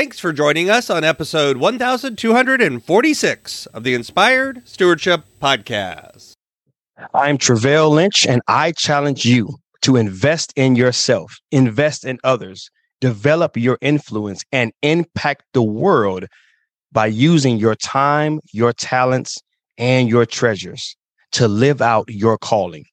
Thanks for joining us on episode 1246 of the Inspired Stewardship Podcast. I'm Travell Lynch, and I challenge you to invest in yourself, invest in others, develop your influence, and impact the world by using your time, your talents, and your treasures to live out your calling.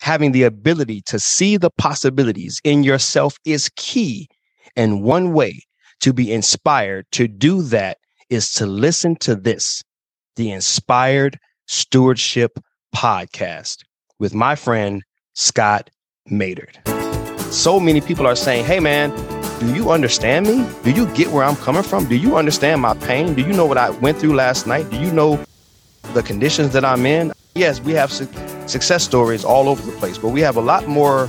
Having the ability to see the possibilities in yourself is key. And one way to be inspired to do that is to listen to this, the Inspired Stewardship Podcast with my friend Scott Maynard. So many people are saying, Hey man, do you understand me? Do you get where I'm coming from? Do you understand my pain? Do you know what I went through last night? Do you know the conditions that I'm in? Yes, we have su- success stories all over the place, but we have a lot more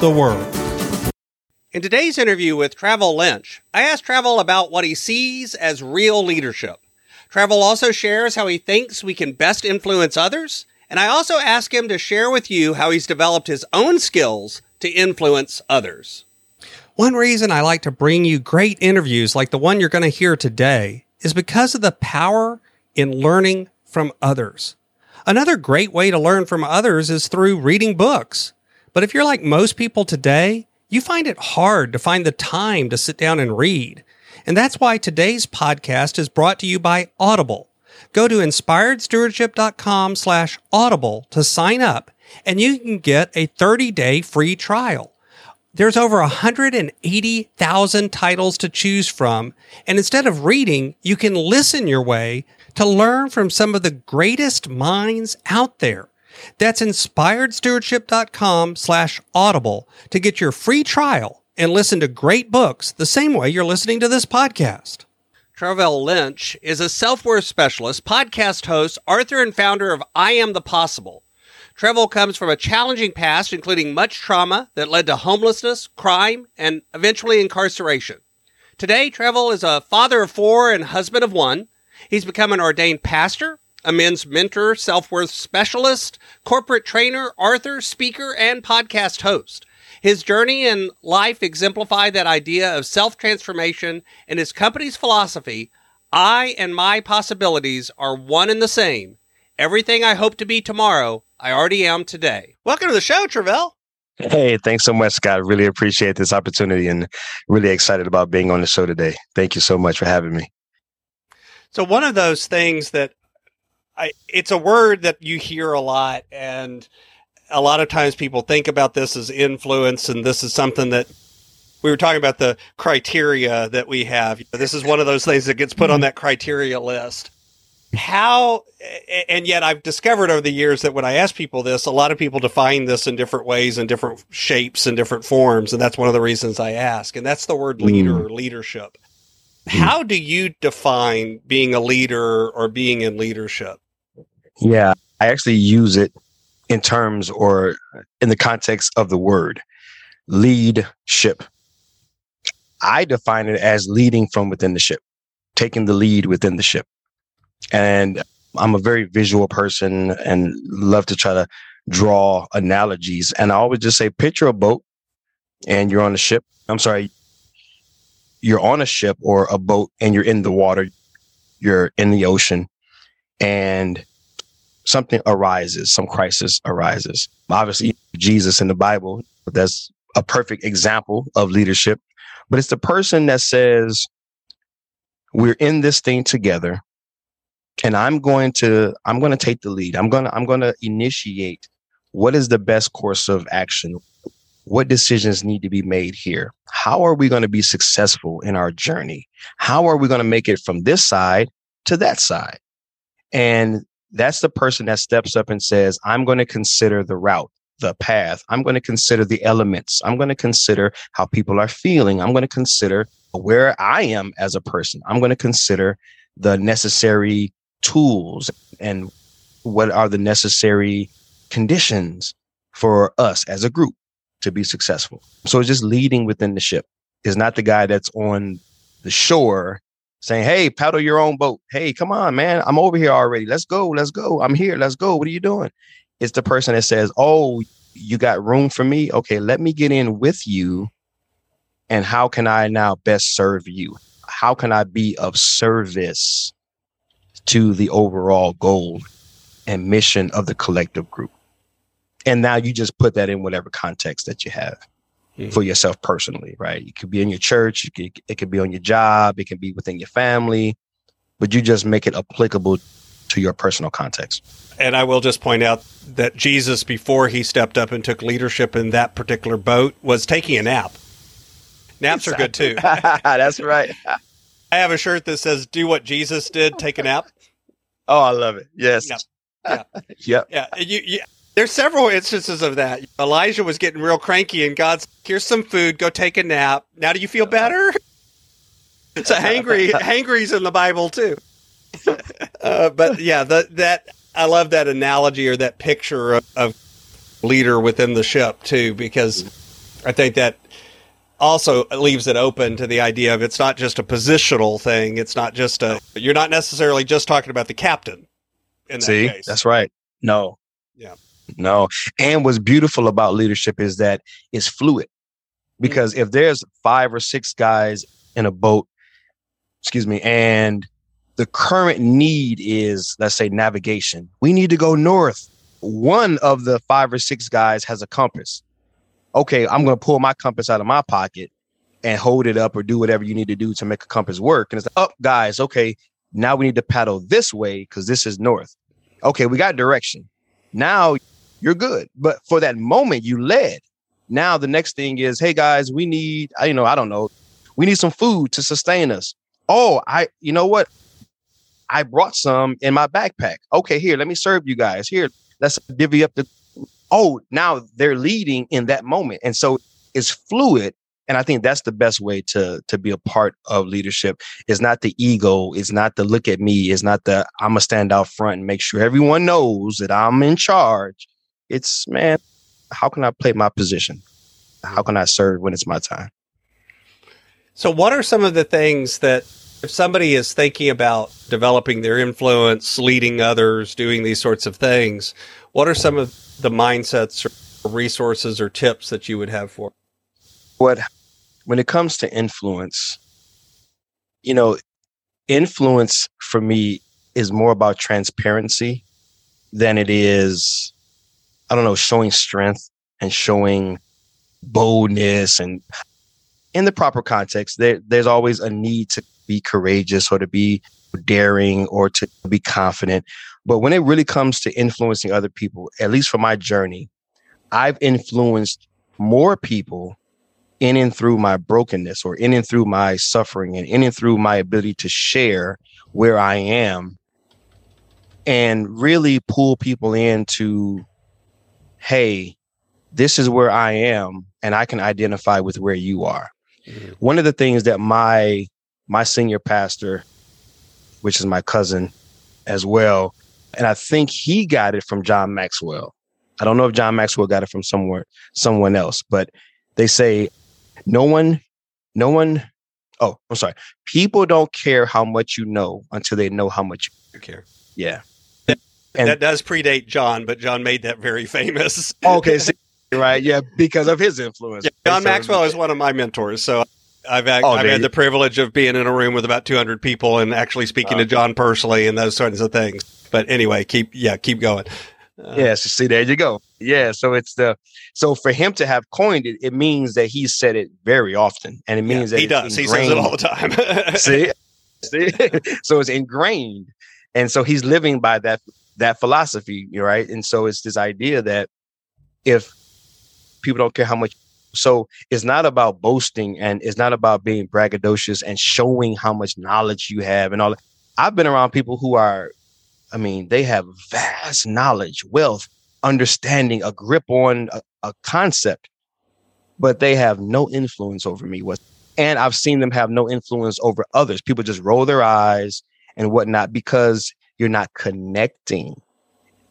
the world. In today's interview with Travell Lynch, I asked Travell about what he sees as real leadership. Travell also shares how he thinks we can best influence others, and I also ask him to share with you how he's developed his own skills to influence others. One reason I like to bring you great interviews like the one you're going to hear today is because of the power in learning from others. Another great way to learn from others is through reading books. But if you're like most people today, you find it hard to find the time to sit down and read. And that's why today's podcast is brought to you by Audible. Go to inspiredstewardship.com slash audible to sign up and you can get a 30 day free trial. There's over 180,000 titles to choose from. And instead of reading, you can listen your way to learn from some of the greatest minds out there. That's inspiredstewardship.com slash audible to get your free trial and listen to great books the same way you're listening to this podcast. Travell Lynch is a self worth specialist, podcast host, author, and founder of I Am the Possible. Travell comes from a challenging past, including much trauma that led to homelessness, crime, and eventually incarceration. Today, Travell is a father of four and husband of one. He's become an ordained pastor, a men's mentor, self worth specialist, corporate trainer, author, speaker, and podcast host. His journey in life exemplify that idea of self transformation, and his company's philosophy I and my possibilities are one and the same. Everything I hope to be tomorrow, I already am today. Welcome to the show, Travell. Hey, thanks so much, Scott. Really appreciate this opportunity and really excited about being on the show today. Thank you so much for having me. So, one of those things that I, it's a word that you hear a lot, and a lot of times people think about this as influence, and this is something that we were talking about the criteria that we have. This is one of those things that gets put on that criteria list. How, and yet I've discovered over the years that when I ask people this, a lot of people define this in different ways and different shapes and different forms. And that's one of the reasons I ask. And that's the word leader mm. or leadership. How do you define being a leader or being in leadership? Yeah, I actually use it in terms or in the context of the word leadership. I define it as leading from within the ship, taking the lead within the ship. And I'm a very visual person and love to try to draw analogies. And I always just say, picture a boat and you're on a ship. I'm sorry, you're on a ship or a boat and you're in the water, you're in the ocean. And something arises, some crisis arises. Obviously, Jesus in the Bible, that's a perfect example of leadership. But it's the person that says, we're in this thing together and I'm going to I'm going to take the lead. I'm going to I'm going to initiate what is the best course of action? What decisions need to be made here? How are we going to be successful in our journey? How are we going to make it from this side to that side? And that's the person that steps up and says, I'm going to consider the route. the path. I'm going to consider the elements. I'm going to consider how people are feeling. I'm going to consider where I am as a person. I'm going to consider the necessary tools and what are the necessary conditions for us as a group to be successful. So it's just leading within the ship. Is not the guy that's on the shore saying, Hey, paddle your own boat. Hey, come on, man. I'm over here already. Let's go. Let's go. I'm here. Let's go. What are you doing? It's the person that says, Oh, you got room for me? Okay, let me get in with you. And how can I now best serve you? How can I be of service to the overall goal and mission of the collective group? And now you just put that in whatever context that you have for yourself personally, right? It could be in your church, it could, it could be on your job, it can be within your family, but you just make it applicable to your personal context. And I will just point out that Jesus, before he stepped up and took leadership in that particular boat, was taking a nap. Naps are good too. That's right. I have a shirt that says "Do what Jesus did, take a nap." Oh, I love it. Yes. Yeah. Yeah. Yeah. You, you, there's several instances of that. Elijah was getting real cranky, and God's here's some food. Go take a nap. Now, do you feel better? so hangry, hangry's in the Bible too. Uh, but yeah, the, that I love that analogy or that picture of, of leader within the ship too, because I think that also leaves it open to the idea of it's not just a positional thing. It's not just a, you're not necessarily just talking about the captain. In that See, case. that's right. No. Yeah. No. And what's beautiful about leadership is that it's fluid. Because if there's five or six guys in a boat, excuse me, and the current need is, let's say, navigation, we need to go north. One of the five or six guys has a compass. Okay, I'm going to pull my compass out of my pocket and hold it up or do whatever you need to do to make a compass work. And it's like, oh, guys, okay, now we need to paddle this way because this is north. Okay, we got direction. Now you're good. But for that moment, you led. Now the next thing is, hey guys, we need, you know, I don't know, we need some food to sustain us. Oh, I, you know what? I brought some in my backpack. Okay, here, let me serve you guys. Here, let's divvy up the. Oh, now they're leading in that moment, and so it's fluid. And I think that's the best way to to be a part of leadership. It's not the ego. It's not the look at me. It's not the I'm gonna stand out front and make sure everyone knows that I'm in charge. It's man, how can I play my position? How can I serve when it's my time? So, what are some of the things that if somebody is thinking about developing their influence, leading others, doing these sorts of things, what are some of the mindsets or resources or tips that you would have for? What, when it comes to influence, you know, influence for me is more about transparency than it is I don't know, showing strength and showing boldness and in the proper context, there, there's always a need to be courageous or to be daring or to be confident. But when it really comes to influencing other people, at least for my journey, I've influenced more people in and through my brokenness or in and through my suffering and in and through my ability to share where I am and really pull people into hey, this is where I am, and I can identify with where you are. Mm-hmm. One of the things that my my senior pastor, which is my cousin as well, and I think he got it from John Maxwell. I don't know if John Maxwell got it from somewhere someone else, but they say no one no one oh, I'm sorry. People don't care how much you know until they know how much you care. Yeah. And that does predate John, but John made that very famous. okay, so, right, yeah, because of his influence. Yeah, John so, Maxwell is one of my mentors, so I've had, oh, I've had the privilege of being in a room with about 200 people and actually speaking to John personally and those sorts of things. But anyway, keep yeah, keep going. Uh, yeah, so see, there you go. Yeah, so it's the so for him to have coined it, it means that he said it very often, and it means yeah, that he does. He says it all the time. see, see, so it's ingrained, and so he's living by that that philosophy, right? And so it's this idea that if people don't care how much, so it's not about boasting and it's not about being braggadocious and showing how much knowledge you have and all that. I've been around people who are, I mean, they have vast knowledge, wealth, understanding, a grip on a, a concept, but they have no influence over me. What and I've seen them have no influence over others. People just roll their eyes and whatnot because you're not connecting.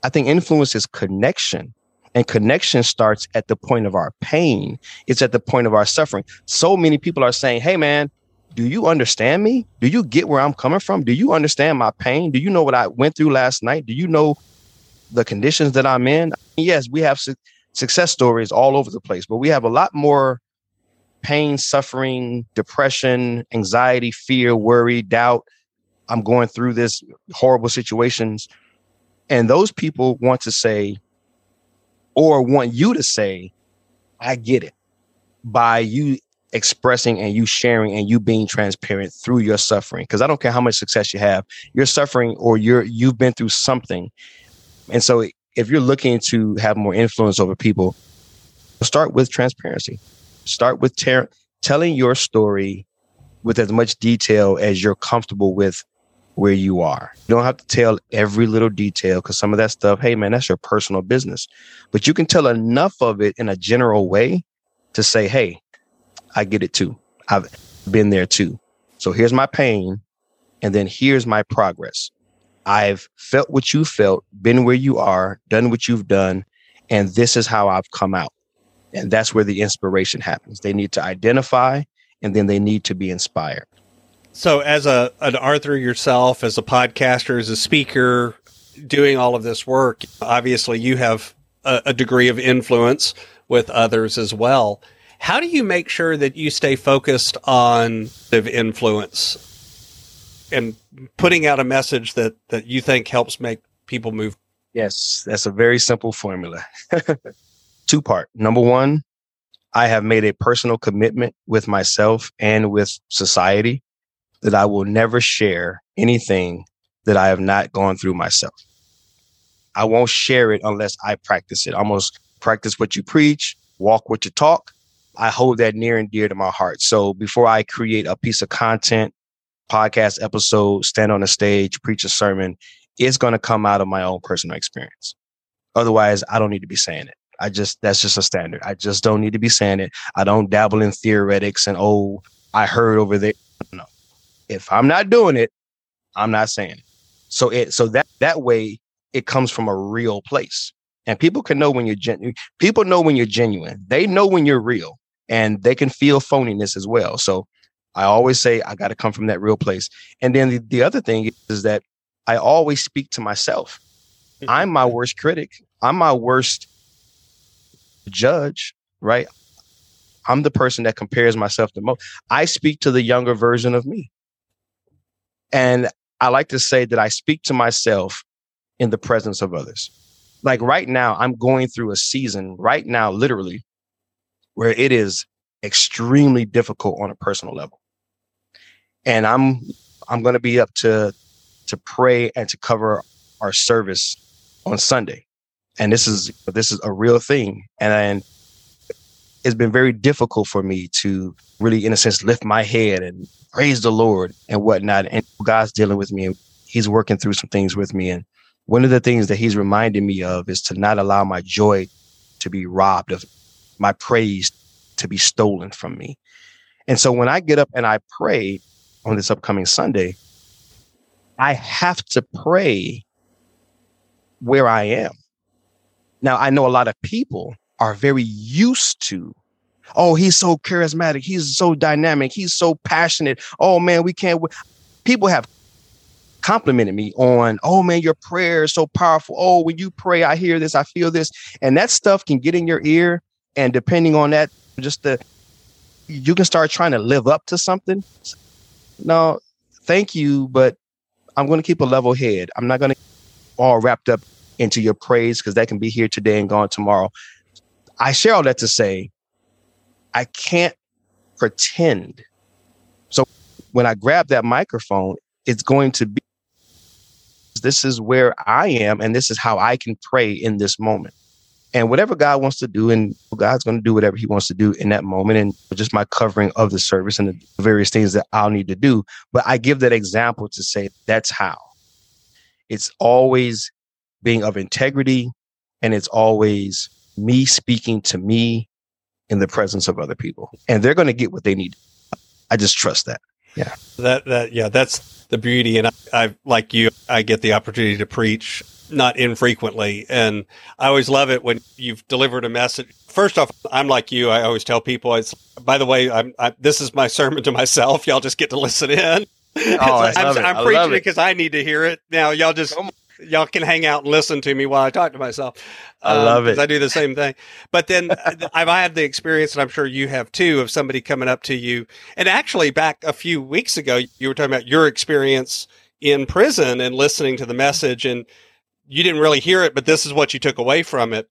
I think influence is connection. And connection starts at the point of our pain. It's at the point of our suffering. So many people are saying, Hey, man, do you understand me? Do you get where I'm coming from? Do you understand my pain? Do you know what I went through last night? Do you know the conditions that I'm in? Yes, we have su- success stories all over the place, but we have a lot more pain, suffering, depression, anxiety, fear, worry, doubt. I'm going through this horrible situations. And those people want to say, or want you to say, I get it by you expressing and you sharing and you being transparent through your suffering. Because I don't care how much success you have, you're suffering or you're you've been through something. And so if you're looking to have more influence over people, start with transparency. Start with ter- telling your story with as much detail as you're comfortable with where you are. You don't have to tell every little detail because some of that stuff, hey man, that's your personal business. But you can tell enough of it in a general way to say, hey, I get it too. I've been there too. So here's my pain. And then here's my progress. I've felt what you felt, been where you are, done what you've done. And this is how I've come out. And that's where the inspiration happens. They need to identify and then they need to be inspired. So, as a an Arthur yourself, as a podcaster, as a speaker, doing all of this work, obviously you have a, a degree of influence with others as well. How do you make sure that you stay focused on the influence and putting out a message that that you think helps make people move? Yes, that's a very simple formula. Two part. Number one, I have made a personal commitment with myself and with society that I will never share anything that I have not gone through myself. I won't share it unless I practice it. Almost practice what you preach, walk what you talk. I hold that near and dear to my heart. So before I create a piece of content, podcast episode, stand on a stage, preach a sermon, it's going to come out of my own personal experience. Otherwise, I don't need to be saying it. I just, that's just a standard. I just don't need to be saying it. I don't dabble in theoretics and, oh, I heard over there. If I'm not doing it, I'm not saying it. So it so that that way it comes from a real place. And people can know when you're genuine. People know when you're genuine. They know when you're real and they can feel phoniness as well. So I always say I got to come from that real place. And then the, the other thing is that I always speak to myself. Mm-hmm. I'm my worst critic. I'm my worst judge, right? I'm the person that compares myself the most. I speak to the younger version of me. And I like to say that I speak to myself in the presence of others. Like right now, I'm going through a season right now, literally, where it is extremely difficult on a personal level. And I'm I'm going to be up to to pray and to cover our service on Sunday. And this is this is a real thing. And, and it's been very difficult for me to really, in a sense, lift my head and praise the Lord and whatnot. And God's dealing with me and He's working through some things with me. And one of the things that He's reminding me of is to not allow my joy to be robbed of my praise to be stolen from me. And so when I get up and I pray on this upcoming Sunday, I have to pray where I am. Now, I know a lot of people are very used to. Oh, he's so charismatic. He's so dynamic. He's so passionate. Oh man, we can't. People have complimented me on, oh man, your prayer is so powerful. Oh, when you pray, I hear this, I feel this. And that stuff can get in your ear. And depending on that, just the you can start trying to live up to something. No, thank you, but I'm going to keep a level head. I'm not going to all wrapped up into your praise because that can be here today and gone tomorrow. I share all that to say I can't pretend. So when I grab that microphone, it's going to be this is where I am and this is how I can pray in this moment. And whatever God wants to do, and God's going to do whatever He wants to do in that moment, and just my covering of the service and the various things that I'll need to do. But I give that example to say that's how. It's always being of integrity, and it's always me speaking to me in the presence of other people. And they're going to get what they need. I just trust that. Yeah. That that yeah, that's the beauty and I, I like you I get the opportunity to preach not infrequently and I always love it when you've delivered a message. First off, I'm like you. I always tell people it's by the way, I'm I, this is my sermon to myself. Y'all just get to listen in. Oh, I I'm, love it. I'm I preaching love it it. because I need to hear it. Now y'all just y'all can hang out and listen to me while I talk to myself. I love um, it. I do the same thing. But then uh, I've had the experience, and I'm sure you have too, of somebody coming up to you. And actually, back a few weeks ago, you were talking about your experience in prison and listening to the message, and you didn't really hear it, but this is what you took away from it.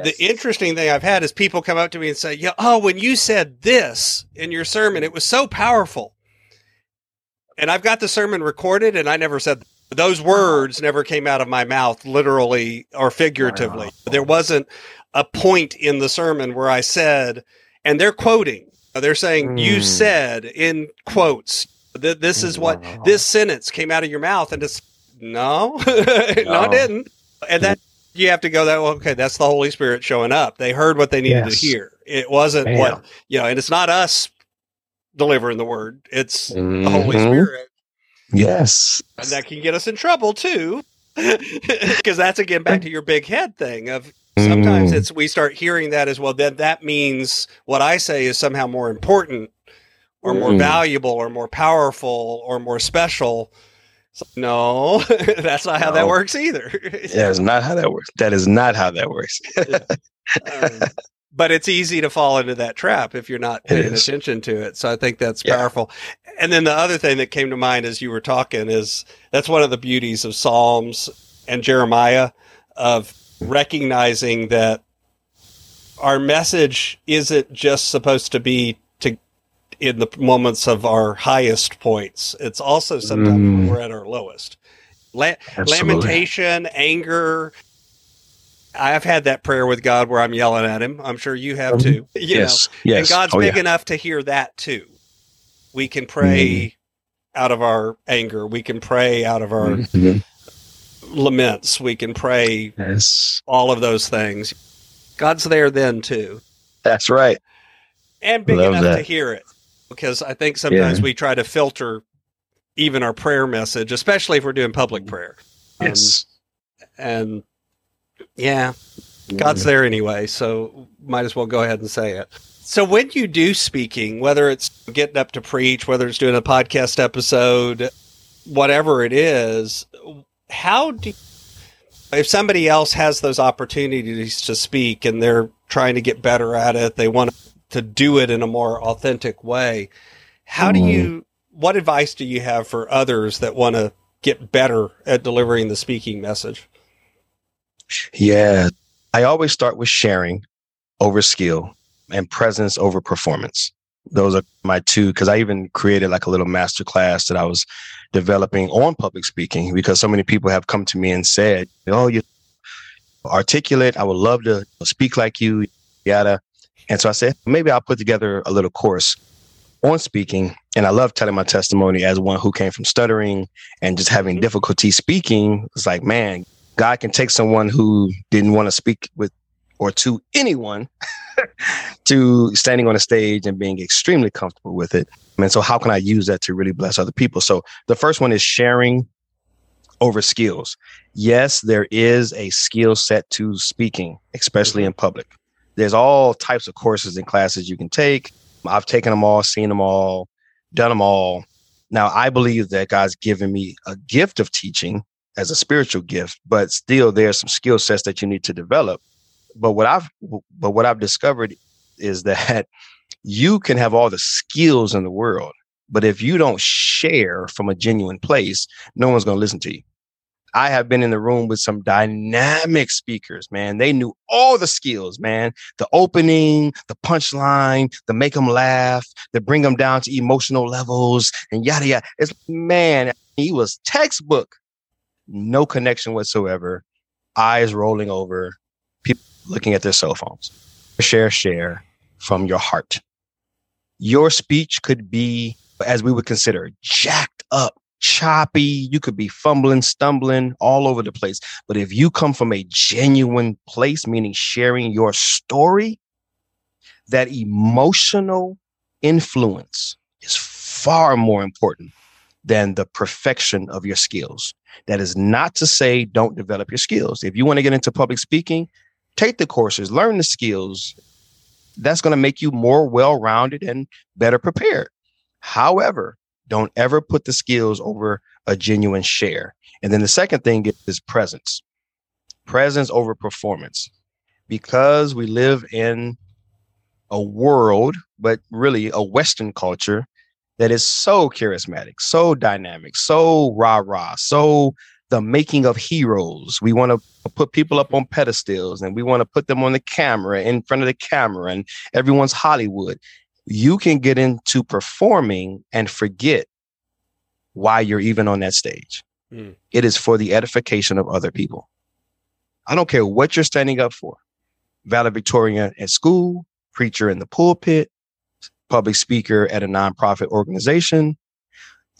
The interesting thing I've had is people come up to me and say, "Yeah, oh, when you said this in your sermon, it was so powerful." And I've got the sermon recorded, and I never said those words never came out of my mouth, literally or figuratively. Wow. There wasn't a point in the sermon where I said, and they're quoting. They're saying, "You Mm. said in quotes that this is what Wow. this sentence came out of your mouth," and it's no, no, it didn't. And that you have to go that well, okay, that's the Holy Spirit showing up. They heard what they needed Yes. to hear. It wasn't what you know, and it's not us delivering the word. It's the Holy Mhm. Spirit. Yes. And that can get us in trouble too. Because that's again back to your big head thing of sometimes Mm. it's we start hearing that as well, then that means what I say is somehow more important or more Mm. valuable or more powerful or more special. Like, no, that's not how that works either. That is not how that works. That is not how that works. Um, but it's easy to fall into that trap if you're not paying attention to it. So I think that's Yeah. powerful. And then the other thing that came to mind as you were talking is that's one of the beauties of Psalms and Jeremiah of recognizing that our message isn't just supposed to be to in the moments of our highest points. It's also sometimes when Mm. we're at our lowest. La- lamentation, anger. I've had that prayer with God where I'm yelling at him. I'm sure you have Mhm. too. You yes. know, Yes. and God's oh, big yeah. enough to hear that too. We can pray out of our anger. We can pray out of our Mhm. laments. We can pray Yes. all of those things. God's there then too. That's right. And big Love enough to hear it. Because I think sometimes Yeah. we try to filter even our prayer message, especially if we're doing public prayer. Um, Yes. and yeah, God's there anyway, so might as well go ahead and say it. So when you do speaking, whether it's getting up to preach, whether it's doing a podcast episode, whatever it is, how do if somebody else has those opportunities to speak and they're trying to get better at it, they want to do it in a more authentic way. How do you mm. what advice do you have for others that want to get better at delivering the speaking message? Yeah. I always start with sharing over skill and presence over performance. Those are my two, because I even created like a little master class that I was developing on public speaking because so many people have come to me and said, Oh, you're articulate. I would love to speak like you, yada. And so I said, maybe I'll put together a little course on speaking. And I love telling my testimony as one who came from stuttering and just having Mhm. difficulty speaking. It's like, man, God can take someone who didn't want to speak with or to anyone to standing on a stage and being extremely comfortable with it. And so, how can I use that to really bless other people? So, the first one is sharing over skills. Yes, there is a skill set to speaking, especially mm-hmm. in public. There's all types of courses and classes you can take. I've taken them all, seen them all, done them all. Now, I believe that God's given me a gift of teaching as a spiritual gift, but still there are some skill sets that you need to develop. But what I've but what I've discovered is that you can have all the skills in the world, but if you don't share from a genuine place, no one's going to listen to you. I have been in the room with some dynamic speakers, man. They knew all the skills, man. The opening, the punchline, the make them laugh, the bring them down to emotional levels, and yada yada. It's man, he was textbook no connection whatsoever, eyes rolling over, people looking at their cell phones. Share, share from your heart. Your speech could be, as we would consider, jacked up choppy. You could be fumbling, stumbling all over the place. But if you come from a genuine place, meaning sharing your story, that emotional influence is far more important than the perfection of your skills. That is not to say don't develop your skills. If you want to get into public speaking, take the courses, learn the skills. That's going to make you more well rounded and better prepared. However, don't ever put the skills over a genuine share. And then the second thing is presence presence over performance. Because we live in a world, but really a Western culture that is so charismatic, so dynamic, so rah rah, so the making of heroes. We want to put people up on pedestals and we want to put them on the camera in front of the camera and everyone's Hollywood. You can get into performing and forget why you're even on that stage. Mm. It is for the edification of other people. I don't care what you're standing up for. Valedictorian at school, preacher in the pulpit, public speaker at a nonprofit organization.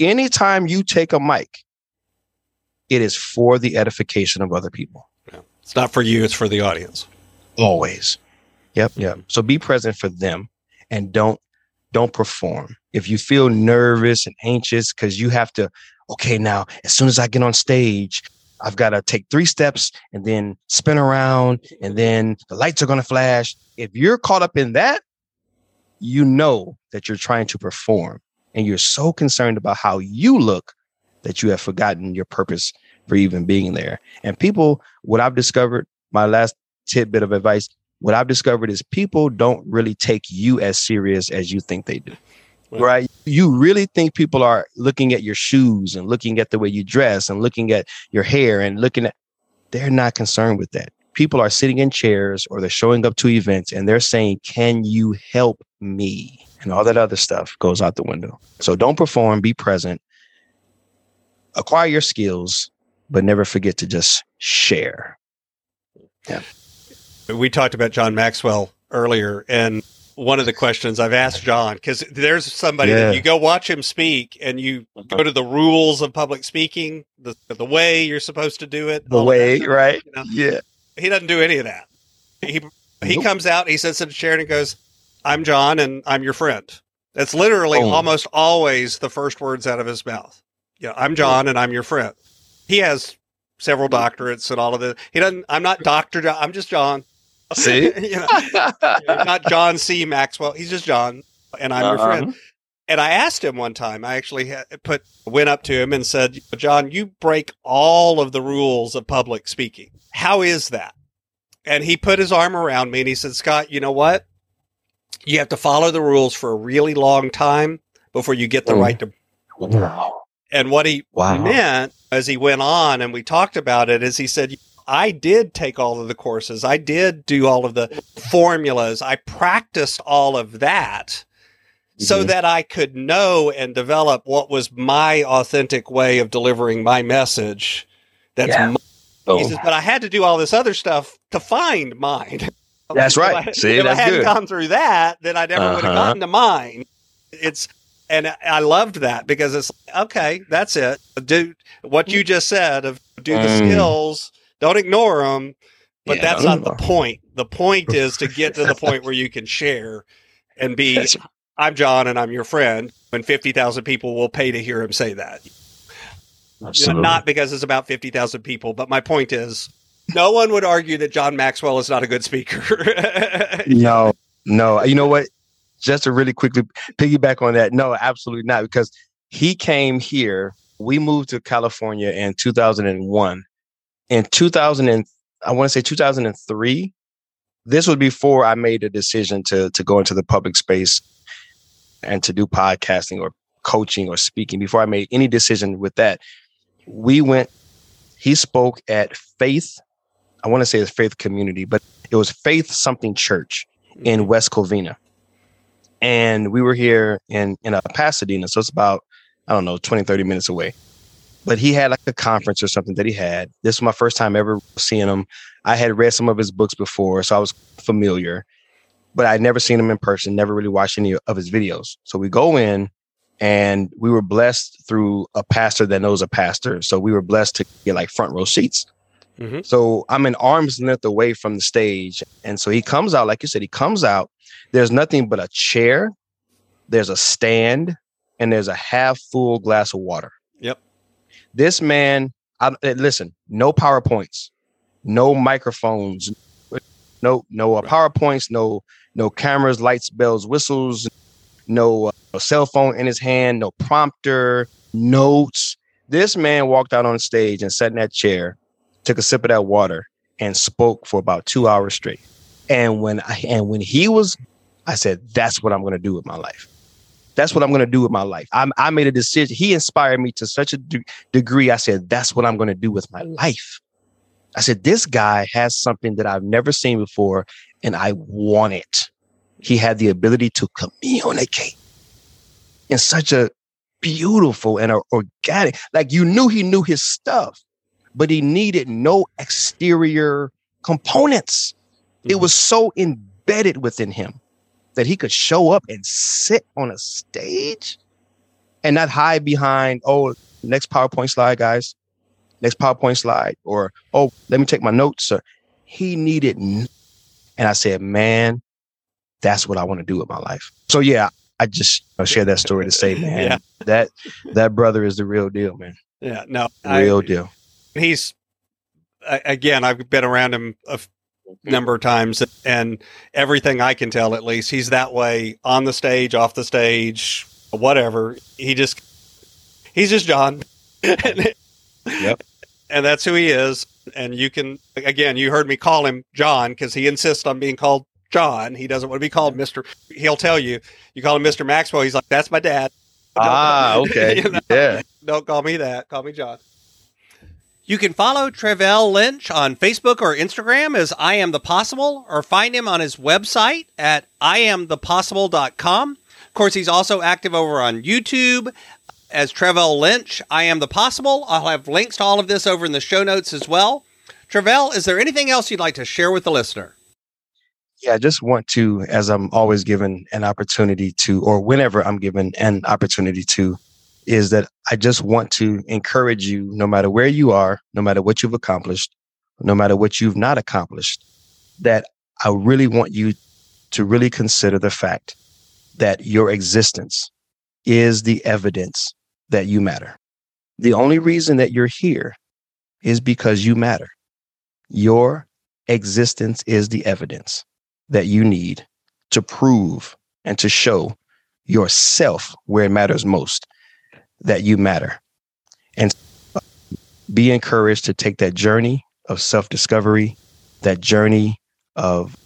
Anytime you take a mic, it is for the edification of other people. Yeah. It's not for you, it's for the audience. Always. Yep, yep. Mm-hmm. So be present for them and don't don't perform. If you feel nervous and anxious cuz you have to okay, now as soon as I get on stage, I've got to take three steps and then spin around and then the lights are going to flash. If you're caught up in that, you know that you're trying to perform and you're so concerned about how you look that you have forgotten your purpose for even being there. And people, what I've discovered, my last tidbit of advice, what I've discovered is people don't really take you as serious as you think they do. Right. right. You really think people are looking at your shoes and looking at the way you dress and looking at your hair and looking at, they're not concerned with that. People are sitting in chairs or they're showing up to events and they're saying, Can you help me? And all that other stuff goes out the window. So don't perform, be present, acquire your skills, but never forget to just share. Yeah. We talked about John Maxwell earlier, and one of the questions I've asked John because there's somebody yeah. that you go watch him speak and you go to the rules of public speaking, the the way you're supposed to do it, the way, right? You know? Yeah, he doesn't do any of that. He he nope. comes out, he sits in a chair and goes, "I'm John, and I'm your friend." That's literally oh. almost always the first words out of his mouth. Yeah, I'm John, and I'm your friend. He has several doctorates and all of this. He doesn't. I'm not Doctor John. I'm just John. See, you know, not John C. Maxwell. He's just John, and I'm uh-huh. your friend. And I asked him one time. I actually put went up to him and said, "John, you break all of the rules of public speaking. How is that?" And he put his arm around me and he said, "Scott, you know what? You have to follow the rules for a really long time before you get the mm. right to." Wow. And what he wow. meant as he went on and we talked about it is he said, I did take all of the courses. I did do all of the formulas. I practiced all of that mm-hmm. so that I could know and develop what was my authentic way of delivering my message. That's yeah. my, oh. says, but I had to do all this other stuff to find mine. That's right. I, See, if I hadn't good. gone through that, then I never uh-huh. would have gotten to mine. It's and I loved that because it's okay. That's it. Do what you just said of do the mm. skills don't ignore them. But yeah, that's not the point. The point is to get to the point where you can share and be, I'm John and I'm your friend. and 50,000 people will pay to hear him say that. Not because it's about 50,000 people, but my point is no one would argue that John Maxwell is not a good speaker. no, no. You know what? Just to really quickly piggyback on that, no, absolutely not. Because he came here. We moved to California in 2001 in 2000 and I want to say 2003. This was before I made a decision to to go into the public space and to do podcasting or coaching or speaking. Before I made any decision with that, we went. He spoke at Faith. I want to say it's Faith Community, but it was Faith Something Church in mm-hmm. West Covina, and we were here in in a Pasadena, so it's about I don't know 20 30 minutes away but he had like a conference or something that he had. This was my first time ever seeing him. I had read some of his books before, so I was familiar, but I'd never seen him in person, never really watched any of his videos. So we go in, and we were blessed through a pastor that knows a pastor. So we were blessed to get like front row seats. Mhm. So I'm an arm's length away from the stage. And so he comes out, like you said, he comes out. There's nothing but a chair, there's a stand, and there's a half full glass of water. Yep. This man, I, eh, listen, no PowerPoints, no microphones, no no uh, PowerPoints, no no cameras, lights, bells, whistles, no, uh, no cell phone in his hand, no prompter, notes. This man walked out on stage and sat in that chair, took a sip of that water, and spoke for about two hours straight. And when I and when he was, I said, "That's what I'm going to do with my life. That's what I'm going to do with my life." I, I made a decision. He inspired me to such a de- degree. I said, "That's what I'm going to do with my life." I said, "This guy has something that I've never seen before, and I want it." He had the ability to communicate in such a beautiful and organic, like you knew he knew his stuff, but he needed no exterior components. It Mhm. was so embedded within him that he could show up and sit on a stage and not hide behind, oh, next PowerPoint slide, guys. Next PowerPoint slide. Or, oh, let me take my notes. Or he needed, and I said, man, that's what I want to do with my life. So yeah, I just I share that story to say, man, Yeah. that that brother is the real deal, man. Yeah, no, I- Real deal. he's again. I've been around him a number of times, and everything I can tell, at least, he's that way on the stage, off the stage, whatever. He just he's just John. Yep. And that's who he is. And you can again, you heard me call him John because he insists on being called John. He doesn't want to be called Mister. He'll tell you. You call him Mister Maxwell. He's like, "That's my dad." Ah, okay. You know? Yeah. Don't call me that. Call me John. You can follow Travell Lynch on Facebook or Instagram as I Am the Possible, or find him on his website at IamThePossible.com. Of course, he's also active over on YouTube as Travell Lynch. I Am the Possible. I'll have links to all of this over in the show notes as well. Travell, is there anything else you'd like to share with the listener? Yeah, I just want to, as I'm always given an opportunity to, or whenever I'm given an opportunity to, is that I just want to encourage you, no matter where you are, no matter what you've accomplished, no matter what you've not accomplished, that I really want you to really consider the fact that your existence is the evidence that you matter. The only reason that you're here is because you matter. Your existence is the evidence that you need to prove and to show yourself where it matters most that you matter. And be encouraged to take that journey of self discovery, that journey of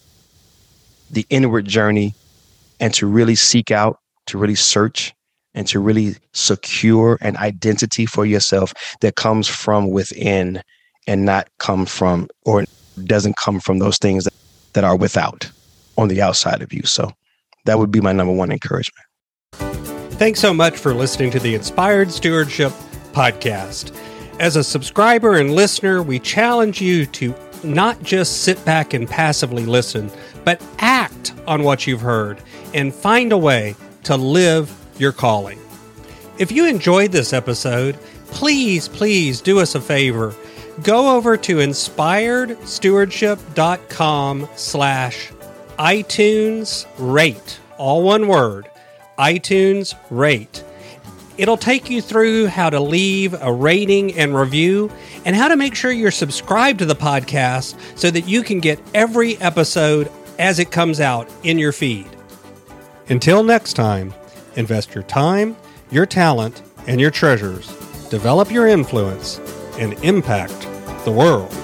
the inward journey, and to really seek out, to really search, and to really secure an identity for yourself that comes from within and not come from or doesn't come from those things that, that are without on the outside of you. So that would be my number one encouragement. Thanks so much for listening to the Inspired Stewardship Podcast. As a subscriber and listener, we challenge you to not just sit back and passively listen, but act on what you've heard and find a way to live your calling. If you enjoyed this episode, please, please do us a favor. Go over to inspiredstewardship.com slash iTunes rate, all one word, iTunes rate. It'll take you through how to leave a rating and review and how to make sure you're subscribed to the podcast so that you can get every episode as it comes out in your feed. Until next time, invest your time, your talent, and your treasures. Develop your influence and impact the world.